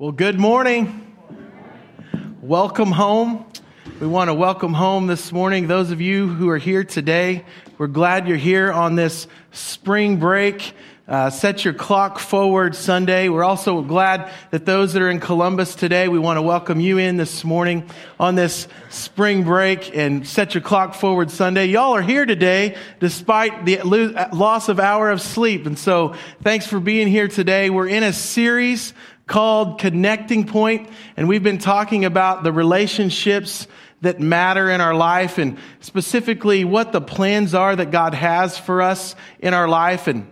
Well, good morning. Welcome home. We want to welcome home this morning those of you who are here today. We're glad you're here on this spring break. Uh, set your clock forward Sunday. We're also glad that those that are in Columbus today, we want to welcome you in this morning on this spring break and set your clock forward Sunday. Y'all are here today despite the loss of hour of sleep. And so thanks for being here today. We're in a series called Connecting Point, and we've been talking about the relationships that matter in our life and specifically what the plans are that God has for us in our life. And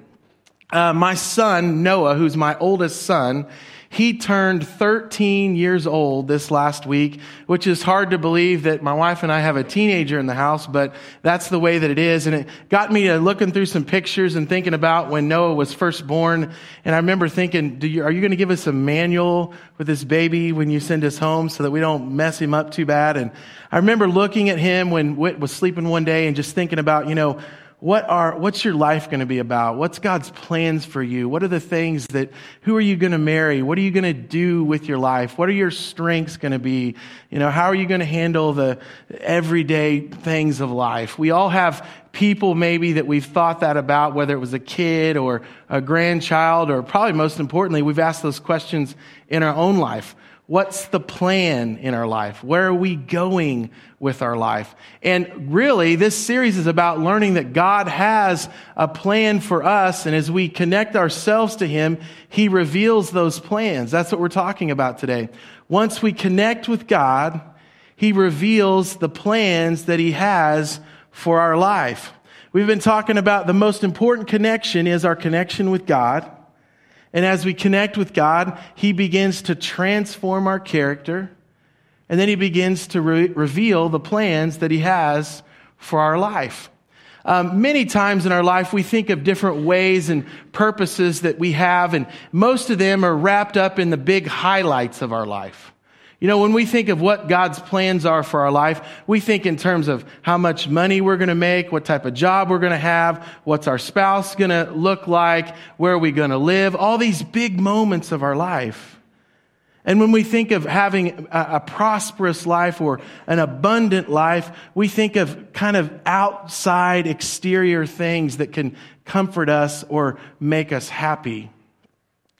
uh, my son, Noah, who's my oldest son, he turned 13 years old this last week, which is hard to believe that my wife and I have a teenager in the house, but that's the way that it is. And it got me to looking through some pictures and thinking about when Noah was first born. And I remember thinking, you, are you going to give us a manual with this baby when you send us home so that we don't mess him up too bad? And I remember looking at him when Whit was sleeping one day and just thinking about, you know, what are, what's your life going to be about? What's God's plans for you? What are the things that, who are you going to marry? What are you going to do with your life? What are your strengths going to be? You know, how are you going to handle the everyday things of life? We all have people maybe that we've thought that about, whether it was a kid or a grandchild, or probably most importantly, we've asked those questions in our own life. What's the plan in our life? Where are we going with our life? And really, this series is about learning that God has a plan for us. And as we connect ourselves to Him, He reveals those plans. That's what we're talking about today. Once we connect with God, He reveals the plans that He has for our life. We've been talking about the most important connection is our connection with God. And as we connect with God, He begins to transform our character. And then He begins to re- reveal the plans that He has for our life. Um, many times in our life, we think of different ways and purposes that we have, and most of them are wrapped up in the big highlights of our life. You know, when we think of what God's plans are for our life, we think in terms of how much money we're going to make, what type of job we're going to have, what's our spouse going to look like, where are we going to live, all these big moments of our life. And when we think of having a, a, prosperous life or an abundant life, we think of kind of outside exterior things that can comfort us or make us happy.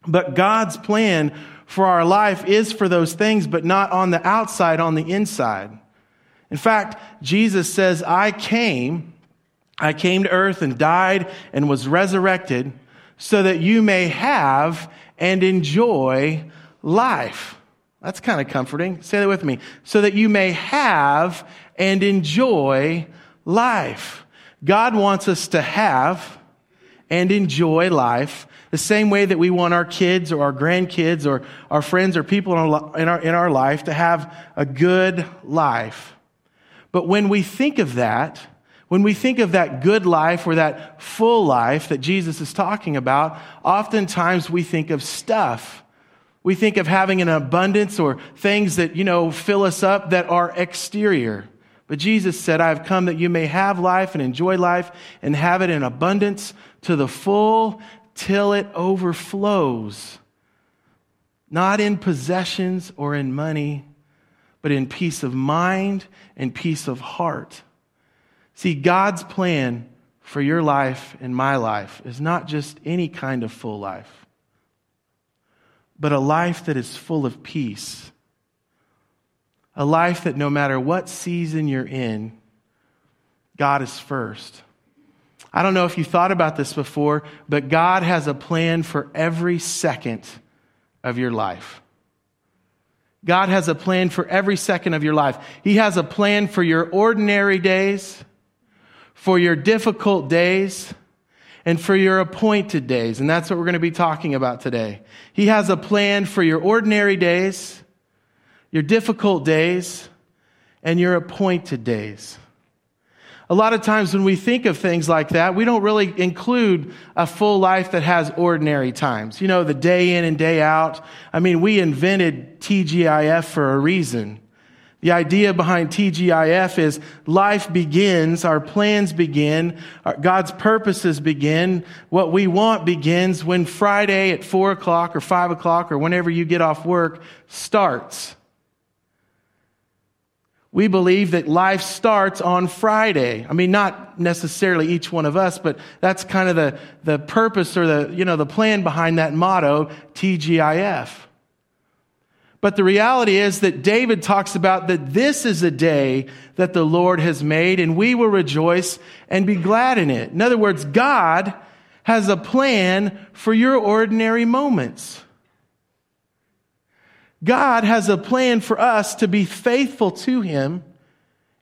But God's plan for our life is for those things, but not on the outside, on the inside. In fact, Jesus says, I came, I came to earth and died and was resurrected so that you may have and enjoy life. That's kind of comforting. Say that with me. So that you may have and enjoy life. God wants us to have and enjoy life the same way that we want our kids or our grandkids or our friends or people in our, in our, in our life to have a good life. But when we think of that, when we think of that good life or that full life that Jesus is talking about, oftentimes we think of stuff. We think of having an abundance or things that, you know, fill us up that are exterior. But Jesus said, I have come that you may have life and enjoy life and have it in abundance to the full till it overflows, not in possessions or in money, but in peace of mind and peace of heart. See, God's plan for your life and my life is not just any kind of full life, but a life that is full of peace. A life that no matter what season you're in, God is first. I don't know if you thought about this before, but God has a plan for every second of your life. God has a plan for every second of your life. He has a plan for your ordinary days, for your difficult days, and for your appointed days. And that's what we're going to be talking about today. He has a plan for your ordinary days, your difficult days, and your appointed days. A lot of times when we think of things like that, we don't really include a full life that has ordinary times. You know, the day in and day out. I mean, we invented TGIF for a reason. The idea behind TGIF is life begins, our plans begin, our, God's purposes begin, what we want begins when Friday at four o'clock or five o'clock or whenever you get off work starts. We believe that life starts on Friday. I mean, not necessarily each one of us, but that's kind of the, the purpose or the, you know, the plan behind that motto, TGIF. But the reality is that David talks about that this is a day that the Lord has made and we will rejoice and be glad in it. In other words, God has a plan for your ordinary moments. God has a plan for us to be faithful to Him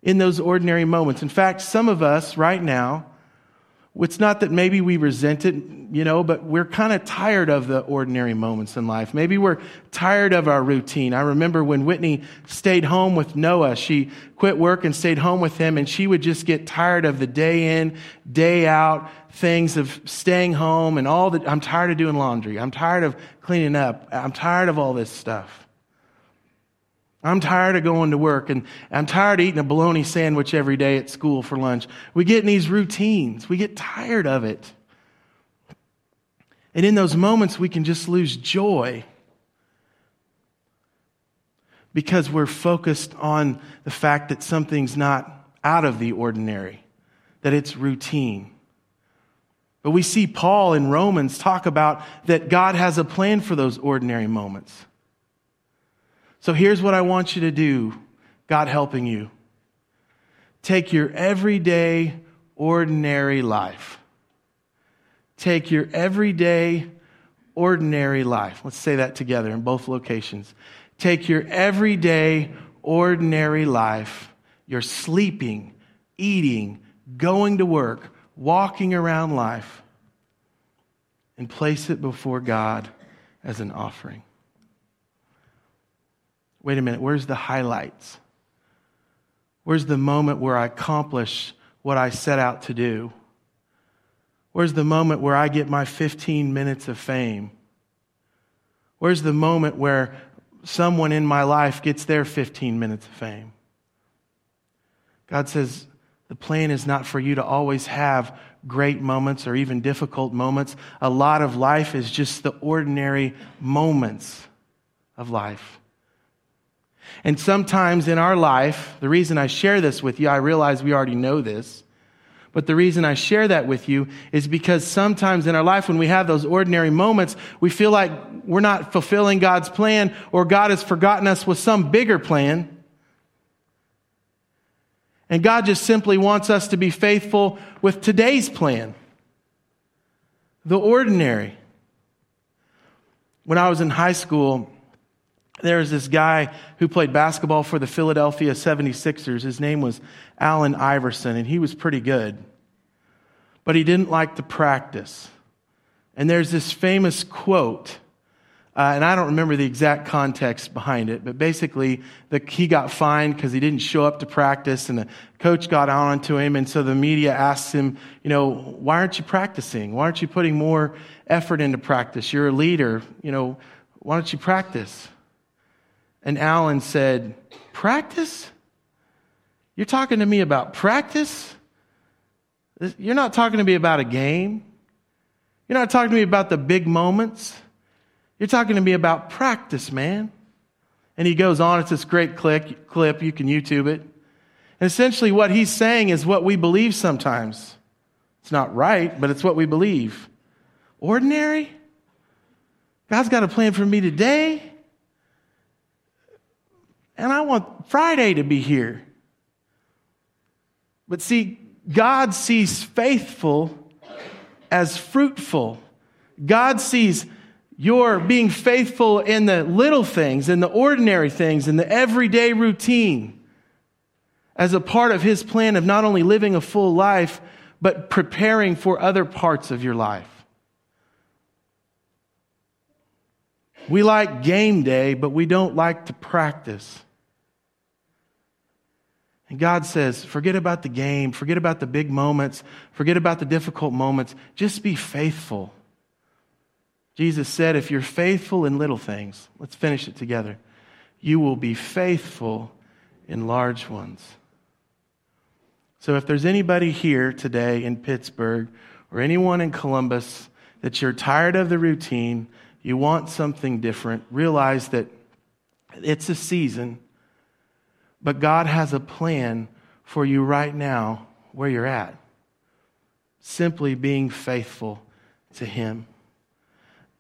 in those ordinary moments. In fact, some of us right now it's not that maybe we resent it, you know, but we're kind of tired of the ordinary moments in life. Maybe we're tired of our routine. I remember when Whitney stayed home with Noah, she quit work and stayed home with him, and she would just get tired of the day in, day out things of staying home and all that. I'm tired of doing laundry. I'm tired of cleaning up. I'm tired of all this stuff. I'm tired of going to work and I'm tired of eating a bologna sandwich every day at school for lunch. We get in these routines. We get tired of it. And in those moments, we can just lose joy because we're focused on the fact that something's not out of the ordinary, that it's routine. But we see Paul in Romans talk about that God has a plan for those ordinary moments. So here's what I want you to do, God helping you. Take your everyday, ordinary life. Take your everyday, ordinary life. Let's say that together in both locations. Take your everyday, ordinary life, your sleeping, eating, going to work, walking around life, and place it before God as an offering wait a minute, where's the highlights? Where's the moment where I accomplish what I set out to do? Where's the moment where I get my 15 minutes of fame? Where's the moment where someone in my life gets their 15 minutes of fame? God says the plan is not for you to always have great moments or even difficult moments. A lot of life is just the ordinary moments of life. And sometimes in our life, the reason I share this with you, I realize we already know this, but the reason I share that with you is because sometimes in our life, when we have those ordinary moments, we feel like we're not fulfilling God's plan or God has forgotten us with some bigger plan. And God just simply wants us to be faithful with today's plan, the ordinary. When I was in high school, there was this guy who played basketball for the Philadelphia 76ers. His name was Allen Iverson, and he was pretty good. But he didn't like to practice. And there's this famous quote, uh, and I don't remember the exact context behind it, but basically, the, he got fined because he didn't show up to practice, and the coach got on to him, and so the media asked him, you know, why aren't you practicing? Why aren't you putting more effort into practice? You're a leader, you know, why don't you practice? And Allen said, Practice? You're talking to me about practice? You're not talking to me about a game. You're not talking to me about the big moments. You're talking to me about practice, man. And he goes on. It's this great clip. clip. You can YouTube it. And essentially, what he's saying is what we believe sometimes. It's not right, but it's what we believe. Ordinary? God's got a plan for me today. And I want Friday to be here. But see, God sees faithful as fruitful. God sees your being faithful in the little things, in the ordinary things, in the everyday routine as a part of His plan of not only living a full life, but preparing for other parts of your life. We like game day, but we don't like to practice. And God says, forget about the game, forget about the big moments, forget about the difficult moments. Just be faithful. Jesus said, if you're faithful in little things, let's finish it together, you will be faithful in large ones. So if there's anybody here today in Pittsburgh or anyone in Columbus that you're tired of the routine, you want something different, realize that it's a season, but God has a plan for you right now where you're at. Simply being faithful to Him.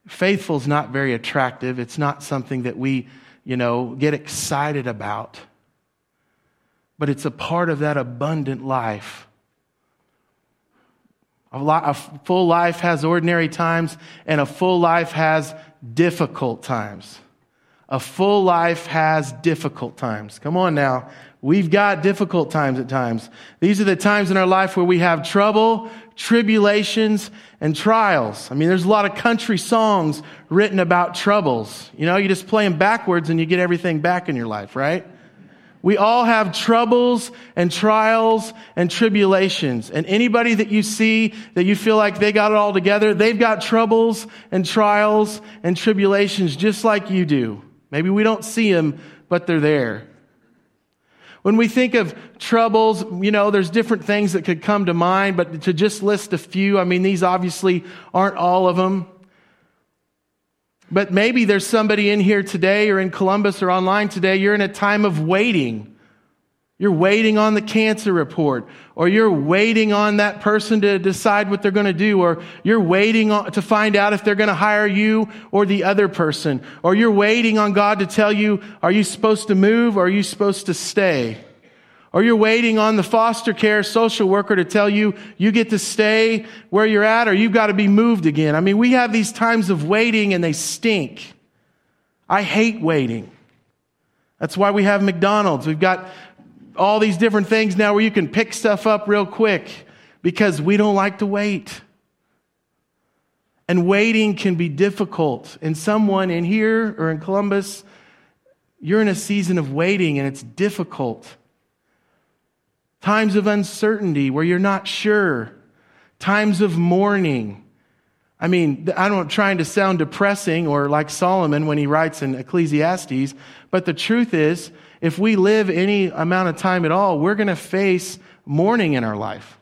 Faithful is not very attractive. It's not something that we, you know, get excited about. But it's a part of that abundant life. A, lot, a full life has ordinary times, and a full life has difficult times. A full life has difficult times. Come on now. We've got difficult times at times. These are the times in our life where we have trouble, tribulations, and trials. I mean, there's a lot of country songs written about troubles. You know, you just play them backwards and you get everything back in your life, right? We all have troubles and trials and tribulations. And anybody that you see that you feel like they got it all together, they've got troubles and trials and tribulations just like you do. Maybe we don't see them, but they're there. When we think of troubles, you know, there's different things that could come to mind, but to just list a few, I mean, these obviously aren't all of them. But maybe there's somebody in here today or in Columbus or online today, you're in a time of waiting. You're waiting on the cancer report, or you're waiting on that person to decide what they're going to do, or you're waiting on, to find out if they're going to hire you or the other person, or you're waiting on God to tell you, are you supposed to move or are you supposed to stay? Or you're waiting on the foster care social worker to tell you you get to stay where you're at or you've got to be moved again. I mean, we have these times of waiting and they stink. I hate waiting. That's why we have McDonald's. We've got all these different things now where you can pick stuff up real quick because we don't like to wait. And waiting can be difficult. And someone in here or in Columbus, you're in a season of waiting and it's difficult. Times of uncertainty where you're not sure. Times of mourning. I mean, I'm not trying to sound depressing or like Solomon when he writes in Ecclesiastes, but the truth is, if we live any amount of time at all, we're going to face mourning in our life.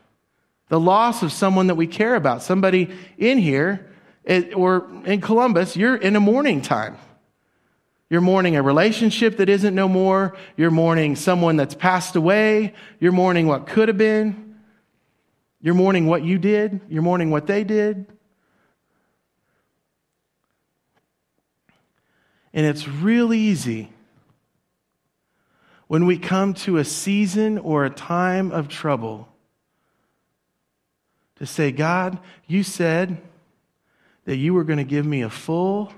The loss of someone that we care about. Somebody in here or in Columbus, you're in a mourning time. You're mourning a relationship that isn't no more. You're mourning someone that's passed away. You're mourning what could have been. You're mourning what you did. You're mourning what they did. And it's real easy when we come to a season or a time of trouble to say, God, you said that you were going to give me a full,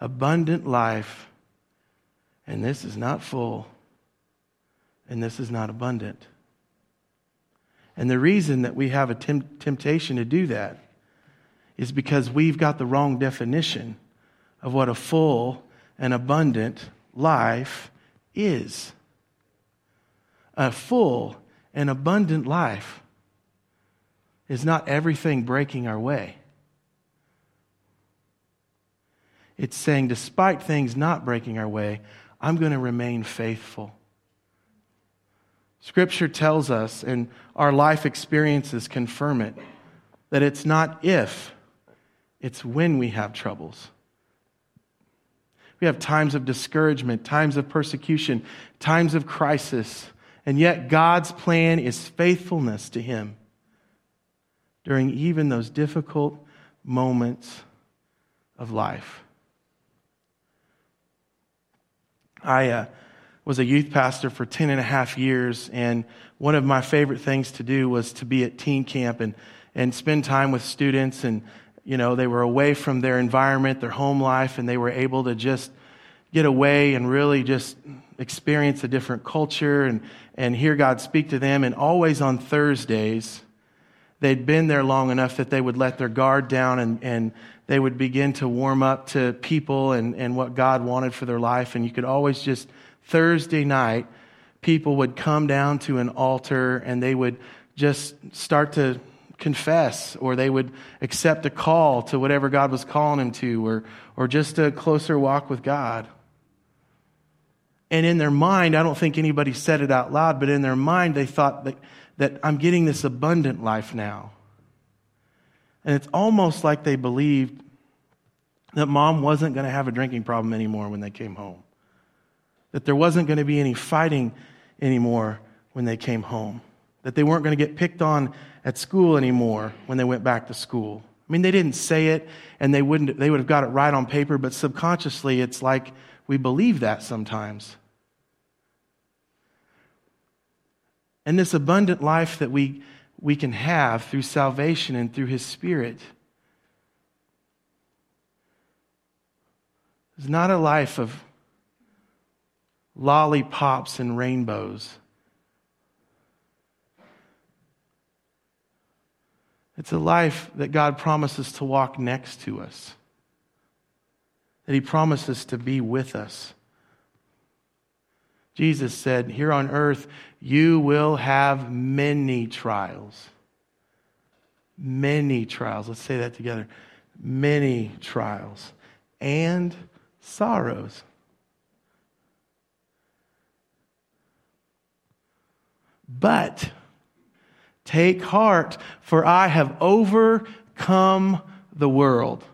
abundant life, and this is not full, and this is not abundant. And the reason that we have a temp- temptation to do that is because we've got the wrong definition of what a full and abundant life is a full and abundant life is not everything breaking our way. It's saying, despite things not breaking our way, I'm going to remain faithful. Scripture tells us, and our life experiences confirm it, that it's not if, it's when we have troubles. We have times of discouragement, times of persecution, times of crisis. And yet, God's plan is faithfulness to Him during even those difficult moments of life. I uh, was a youth pastor for 10 and a half years, and one of my favorite things to do was to be at teen camp and, and spend time with students. And, you know, they were away from their environment, their home life, and they were able to just get away and really just experience a different culture and, and hear God speak to them. And always on Thursdays, they'd been there long enough that they would let their guard down and, and they would begin to warm up to people and, and what God wanted for their life. And you could always just, Thursday night, people would come down to an altar and they would just start to confess or they would accept a call to whatever God was calling them to or, or just a closer walk with God. And in their mind, I don't think anybody said it out loud, but in their mind, they thought that, that I'm getting this abundant life now. And it's almost like they believed that mom wasn't going to have a drinking problem anymore when they came home, that there wasn't going to be any fighting anymore when they came home, that they weren't going to get picked on at school anymore when they went back to school. I mean, they didn't say it and they, wouldn't, they would have got it right on paper, but subconsciously, it's like we believe that sometimes. And this abundant life that we, we can have through salvation and through His Spirit is not a life of lollipops and rainbows. It's a life that God promises to walk next to us, that He promises to be with us. Jesus said, Here on earth, you will have many trials. Many trials. Let's say that together. Many trials and sorrows. But take heart, for I have overcome the world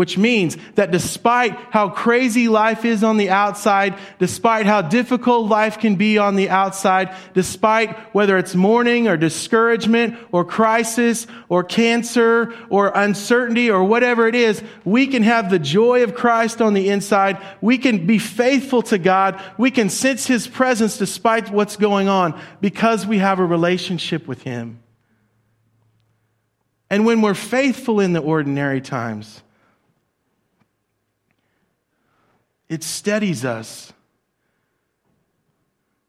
which means that despite how crazy life is on the outside, despite how difficult life can be on the outside, despite whether it's mourning or discouragement or crisis or cancer or uncertainty or whatever it is, we can have the joy of Christ on the inside. We can be faithful to God. We can sense His presence despite what's going on because we have a relationship with Him. And when we're faithful in the ordinary times, It steadies us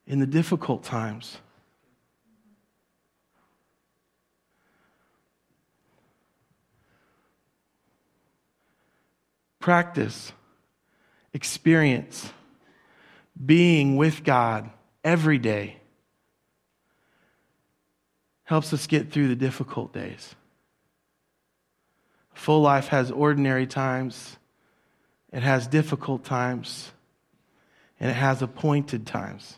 in the difficult times. Practice, experience, being with God every day helps us get through the difficult days. Full life has ordinary times it has difficult times, and it has appointed times.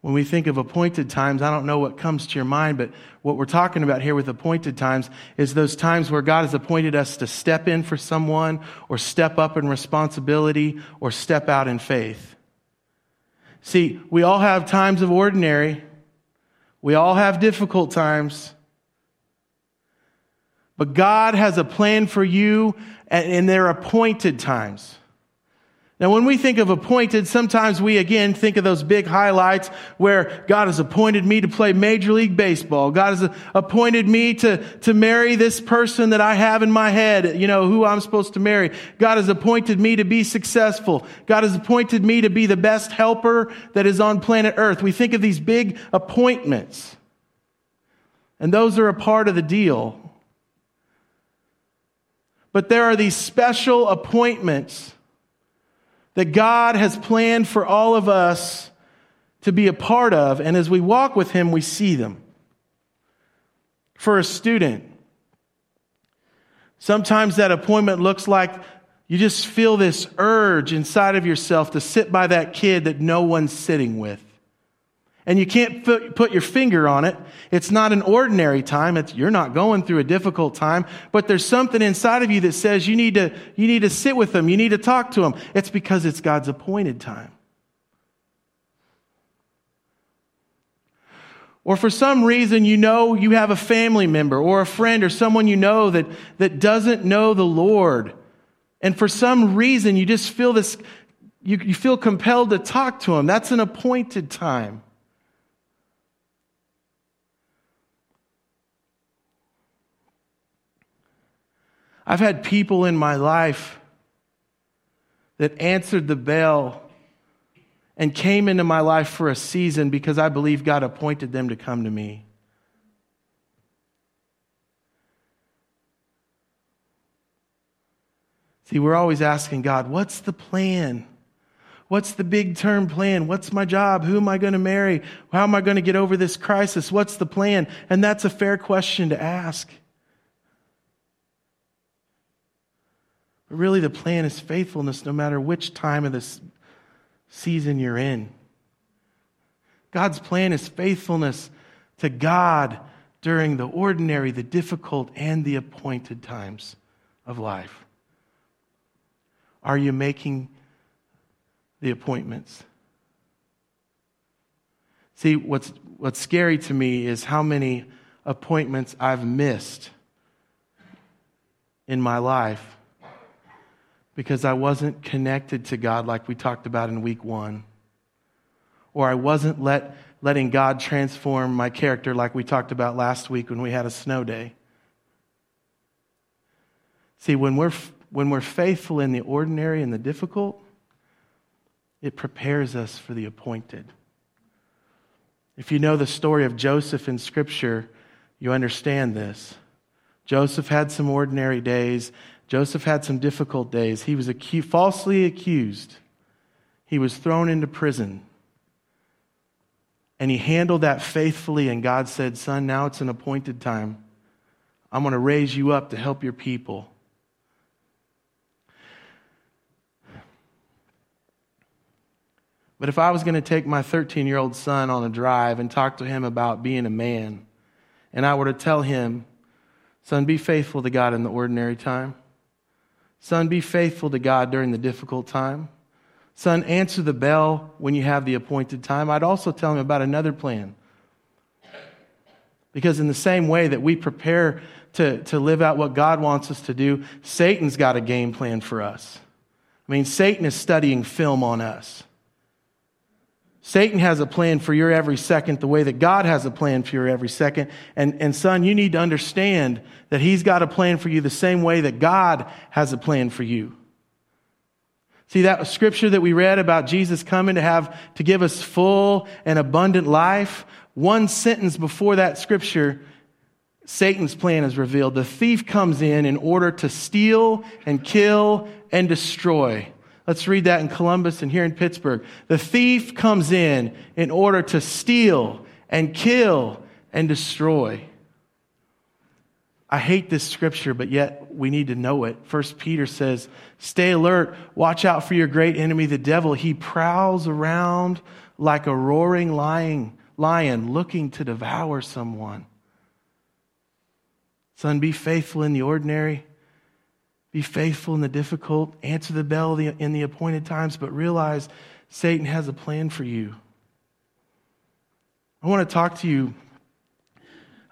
When we think of appointed times, I don't know what comes to your mind, but what we're talking about here with appointed times is those times where God has appointed us to step in for someone, or step up in responsibility, or step out in faith. See, we all have times of ordinary, we all have difficult times. But God has a plan for you and in their appointed times. Now, when we think of appointed, sometimes we again think of those big highlights where God has appointed me to play Major League Baseball. God has uh, appointed me to, to marry this person that I have in my head, you know, who I'm supposed to marry. God has appointed me to be successful. God has appointed me to be the best helper that is on planet Earth. We think of these big appointments. And those are a part of the deal. But there are these special appointments that God has planned for all of us to be a part of. And as we walk with Him, we see them. For a student, sometimes that appointment looks like you just feel this urge inside of yourself to sit by that kid that no one's sitting with and you can't put your finger on it. It's not an ordinary time. It's, you're not going through a difficult time, but there's something inside of you that says you need to, you need to sit with them. You need to talk to them. It's because it's God's appointed time. Or for some reason, you know you have a family member or a friend or someone you know that, that doesn't know the Lord. And for some reason, you just feel this, you, you feel compelled to talk to them. That's an appointed time. I've had people in my life that answered the bell and came into my life for a season because I believe God appointed them to come to me. See, we're always asking God, what's the plan? What's the big term plan? What's my job? Who am I going to marry? How am I going to get over this crisis? What's the plan? And that's a fair question to ask. But really, the plan is faithfulness no matter which time of this season you're in. God's plan is faithfulness to God during the ordinary, the difficult, and the appointed times of life. Are you making the appointments? See, what's, what's scary to me is how many appointments I've missed in my life because I wasn't connected to God like we talked about in week one. Or I wasn't let, letting God transform my character like we talked about last week when we had a snow day. See, when we're, when we're faithful in the ordinary and the difficult, it prepares us for the appointed. If you know the story of Joseph in Scripture, you understand this. Joseph had some ordinary days. Joseph had some difficult days. He was acu- falsely accused. He was thrown into prison. And he handled that faithfully, and God said, Son, now it's an appointed time. I'm going to raise you up to help your people. But if I was going to take my 13 year old son on a drive and talk to him about being a man, and I were to tell him, Son, be faithful to God in the ordinary time. Son, be faithful to God during the difficult time. Son, answer the bell when you have the appointed time. I'd also tell him about another plan. Because, in the same way that we prepare to, to live out what God wants us to do, Satan's got a game plan for us. I mean, Satan is studying film on us. Satan has a plan for your every second the way that God has a plan for your every second. And, and son, you need to understand that he's got a plan for you the same way that God has a plan for you. See that scripture that we read about Jesus coming to have, to give us full and abundant life? One sentence before that scripture, Satan's plan is revealed. The thief comes in in order to steal and kill and destroy. Let's read that in Columbus and here in Pittsburgh. The thief comes in in order to steal and kill and destroy. I hate this scripture, but yet we need to know it. First Peter says, Stay alert, watch out for your great enemy, the devil. He prowls around like a roaring lion, lion looking to devour someone. Son, be faithful in the ordinary be faithful in the difficult, answer the bell in the appointed times, but realize Satan has a plan for you. I want to talk to you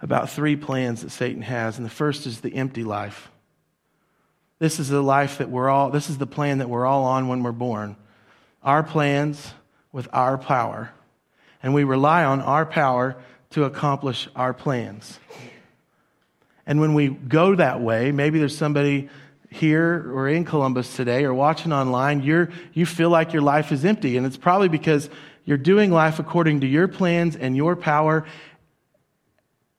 about three plans that Satan has, and the first is the empty life. This is the life that we're all, this is the plan that we're all on when we're born. Our plans with our power. And we rely on our power to accomplish our plans. And when we go that way, maybe there's somebody here or in Columbus today or watching online, you're, you feel like your life is empty. And it's probably because you're doing life according to your plans and your power.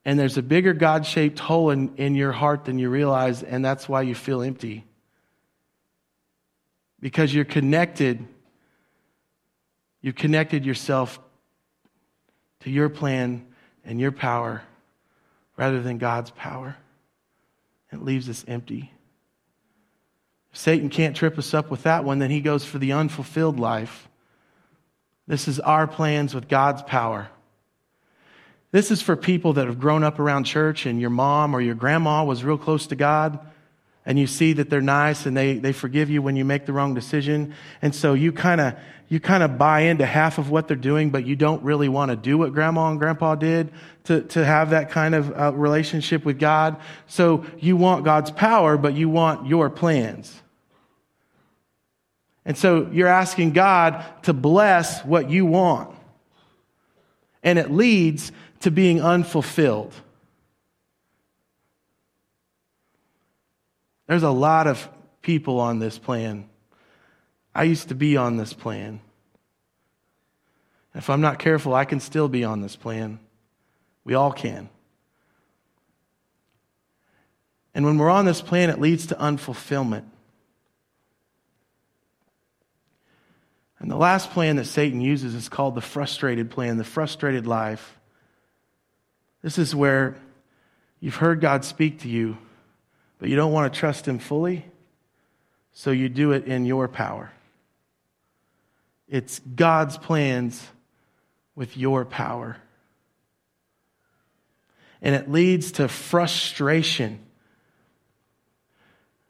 And there's a bigger God shaped hole in, in your heart than you realize. And that's why you feel empty. Because you're connected. You've connected yourself to your plan and your power rather than God's power. It leaves us empty. Satan can't trip us up with that one, then he goes for the unfulfilled life. This is our plans with God's power. This is for people that have grown up around church and your mom or your grandma was real close to God and you see that they're nice and they, they forgive you when you make the wrong decision. And so you kind of you kind of buy into half of what they're doing, but you don't really want to do what grandma and grandpa did to, to have that kind of uh, relationship with God. So you want God's power, but you want your plans. And so you're asking God to bless what you want. And it leads to being unfulfilled. There's a lot of people on this plan. I used to be on this plan. If I'm not careful, I can still be on this plan. We all can. And when we're on this plan, it leads to unfulfillment. And the last plan that Satan uses is called the frustrated plan, the frustrated life. This is where you've heard God speak to you, but you don't want to trust Him fully, so you do it in your power. it's God's plans with your power. And it leads to frustration.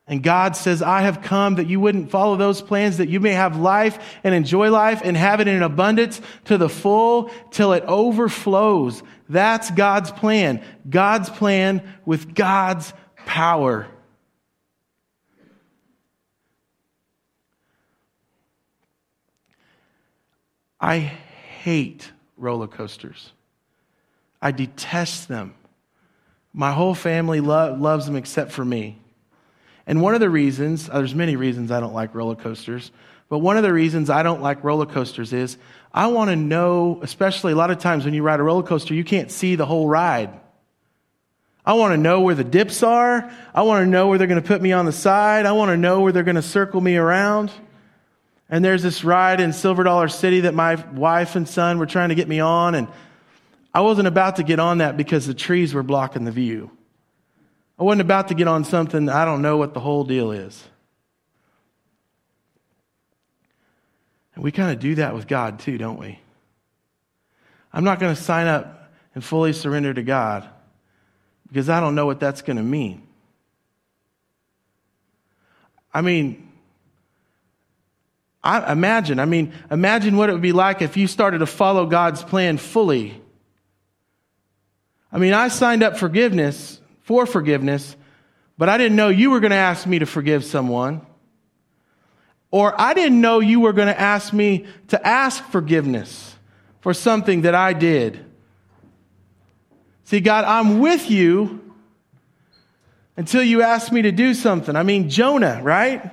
And God says, I have come that you wouldn't follow those plans, that you may have life and enjoy life and have it in abundance to the full till it overflows. That's God's plan. God's plan with God's power. I hate roller coasters. I detest them. My whole family lo- loves them except for me. And one of the reasons, uh, there's many reasons I don't like roller coasters, but one of the reasons I don't like roller coasters is I want to know, especially a lot of times when you ride a roller coaster, you can't see the whole ride. I want to know where the dips are. I want to know where they're going to put me on the side. I want to know where they're going to circle me around. And there's this ride in Silver Dollar City that my wife and son were trying to get me on, and I wasn't about to get on that because the trees were blocking the view. I wasn't about to get on something, I don't know what the whole deal is. And we kind of do that with God too, don't we? I'm not going to sign up and fully surrender to God because I don't know what that's going to mean. I mean, I imagine, I mean, imagine what it would be like if you started to follow God's plan fully. I mean, I signed up forgiveness for forgiveness, but I didn't know you were going to ask me to forgive someone. Or I didn't know you were going to ask me to ask forgiveness for something that I did. See, God, I'm with you until you ask me to do something. I mean, Jonah, right?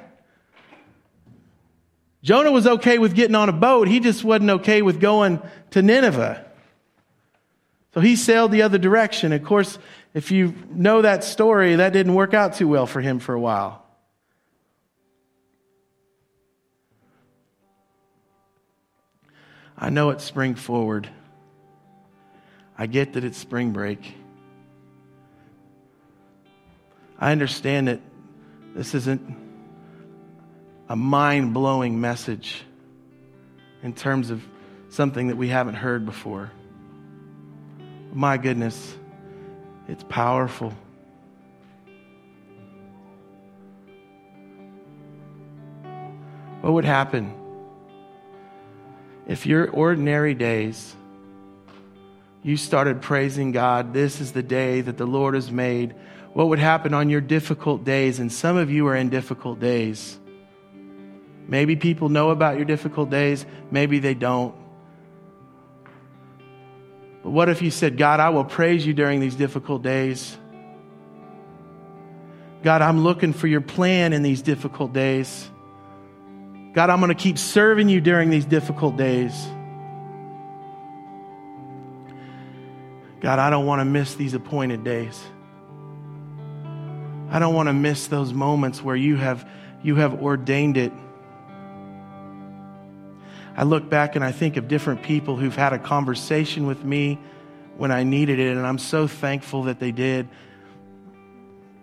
Jonah was okay with getting on a boat. He just wasn't okay with going to Nineveh. So he sailed the other direction. Of course, if you know that story, that didn't work out too well for him for a while. I know it's spring forward. I get that it's spring break. I understand that this isn't a mind blowing message in terms of something that we haven't heard before. My goodness, it's powerful. What would happen if your ordinary days you started praising God, this is the day that the Lord has made? What would happen on your difficult days? And some of you are in difficult days. Maybe people know about your difficult days, maybe they don't. But what if you said, God, I will praise you during these difficult days? God, I'm looking for your plan in these difficult days. God, I'm going to keep serving you during these difficult days. God, I don't want to miss these appointed days. I don't want to miss those moments where you have, you have ordained it I look back and I think of different people who've had a conversation with me when I needed it, and I'm so thankful that they did.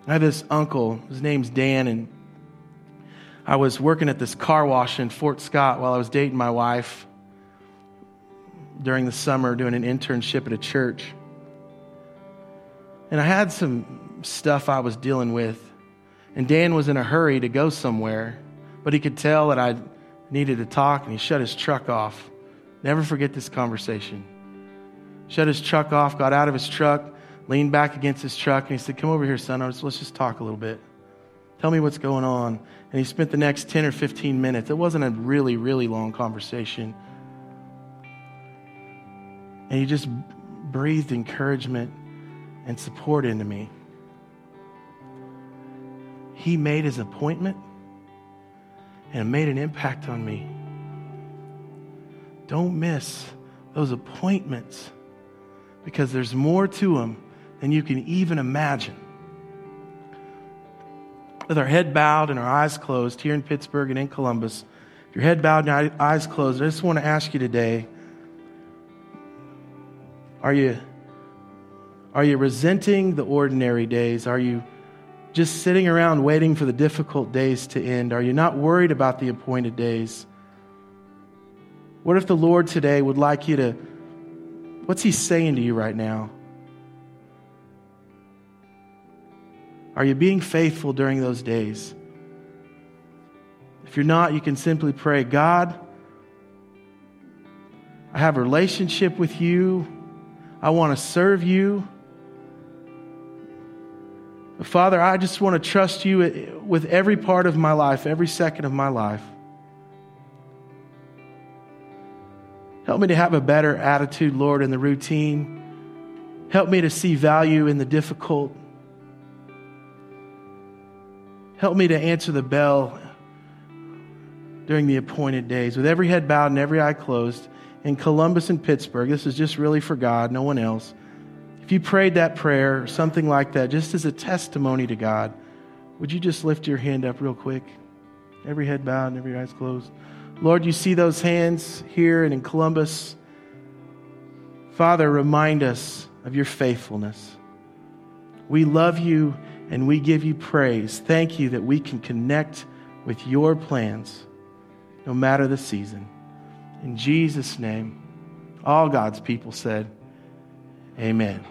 I have this uncle, his name's Dan, and I was working at this car wash in Fort Scott while I was dating my wife during the summer doing an internship at a church. And I had some stuff I was dealing with, and Dan was in a hurry to go somewhere, but he could tell that I'd needed to talk, and he shut his truck off. Never forget this conversation. Shut his truck off, got out of his truck, leaned back against his truck, and he said, Come over here, son. Let's just talk a little bit. Tell me what's going on. And he spent the next 10 or 15 minutes. It wasn't a really, really long conversation. And he just breathed encouragement and support into me. He made his appointment and it made an impact on me. Don't miss those appointments because there's more to them than you can even imagine. With our head bowed and our eyes closed here in Pittsburgh and in Columbus, your head bowed and your eyes closed, I just want to ask you today are you, are you resenting the ordinary days? Are you just sitting around waiting for the difficult days to end? Are you not worried about the appointed days? What if the Lord today would like you to, what's He saying to you right now? Are you being faithful during those days? If you're not, you can simply pray, God, I have a relationship with you. I want to serve you. Father, I just want to trust you with every part of my life, every second of my life. Help me to have a better attitude, Lord, in the routine. Help me to see value in the difficult. Help me to answer the bell during the appointed days with every head bowed and every eye closed in Columbus and Pittsburgh. This is just really for God, no one else. If you prayed that prayer or something like that, just as a testimony to God, would you just lift your hand up real quick? Every head bowed and every eyes closed. Lord, you see those hands here and in Columbus. Father, remind us of your faithfulness. We love you and we give you praise. Thank you that we can connect with your plans no matter the season. In Jesus' name, all God's people said, Amen.